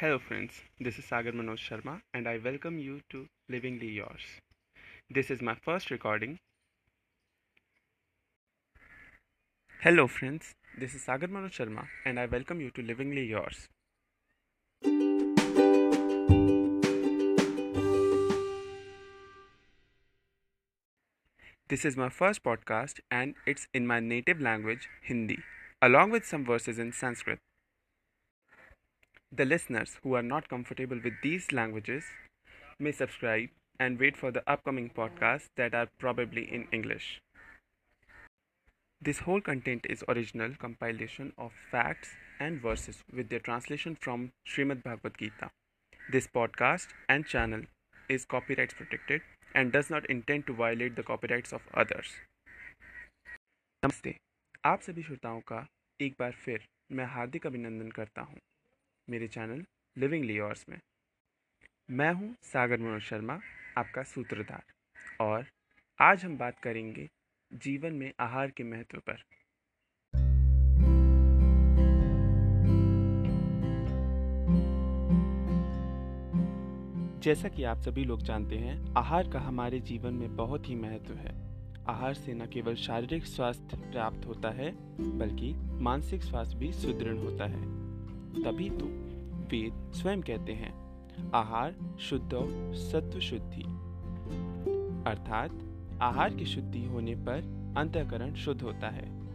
Hello, friends. This is Sagar Manoj Sharma, and I welcome you to Livingly Yours. This is my first recording. Hello, friends. This is Sagar Manoj Sharma, and I welcome you to Livingly Yours. This is my first podcast, and it's in my native language, Hindi, along with some verses in Sanskrit. The listeners who are not comfortable with these languages may subscribe and wait for the upcoming podcasts that are probably in English. This whole content is original compilation of facts and verses with their translation from Srimad Bhagavad Gita. This podcast and channel is copyright protected and does not intend to violate the copyrights of others. नमस्ते आप सभी श्रोताओं का एक बार फिर मैं हार्दिक अभिनंदन करता हूं मेरे चैनल लिविंग लियोर्स में। मैं हूँ सागर मनोज शर्मा, आपका सूत्रधार। और आज हम बात करेंगे जीवन में आहार के महत्व पर। जैसा कि आप सभी लोग जानते हैं, आहार का हमारे जीवन में बहुत ही महत्व है। आहार से न केवल शारीरिक स्वास्थ्य प्राप्त होता है, बल्कि मानसिक स्वास्थ्य भी सुदृढ़ होता है। तभी तो वेद स्वयं कहते हैं, आहार शुद्ध सत्व शुद्धि अर्थात, आहार की शुद्धि होने पर अंतकरण शुद्ध होता है।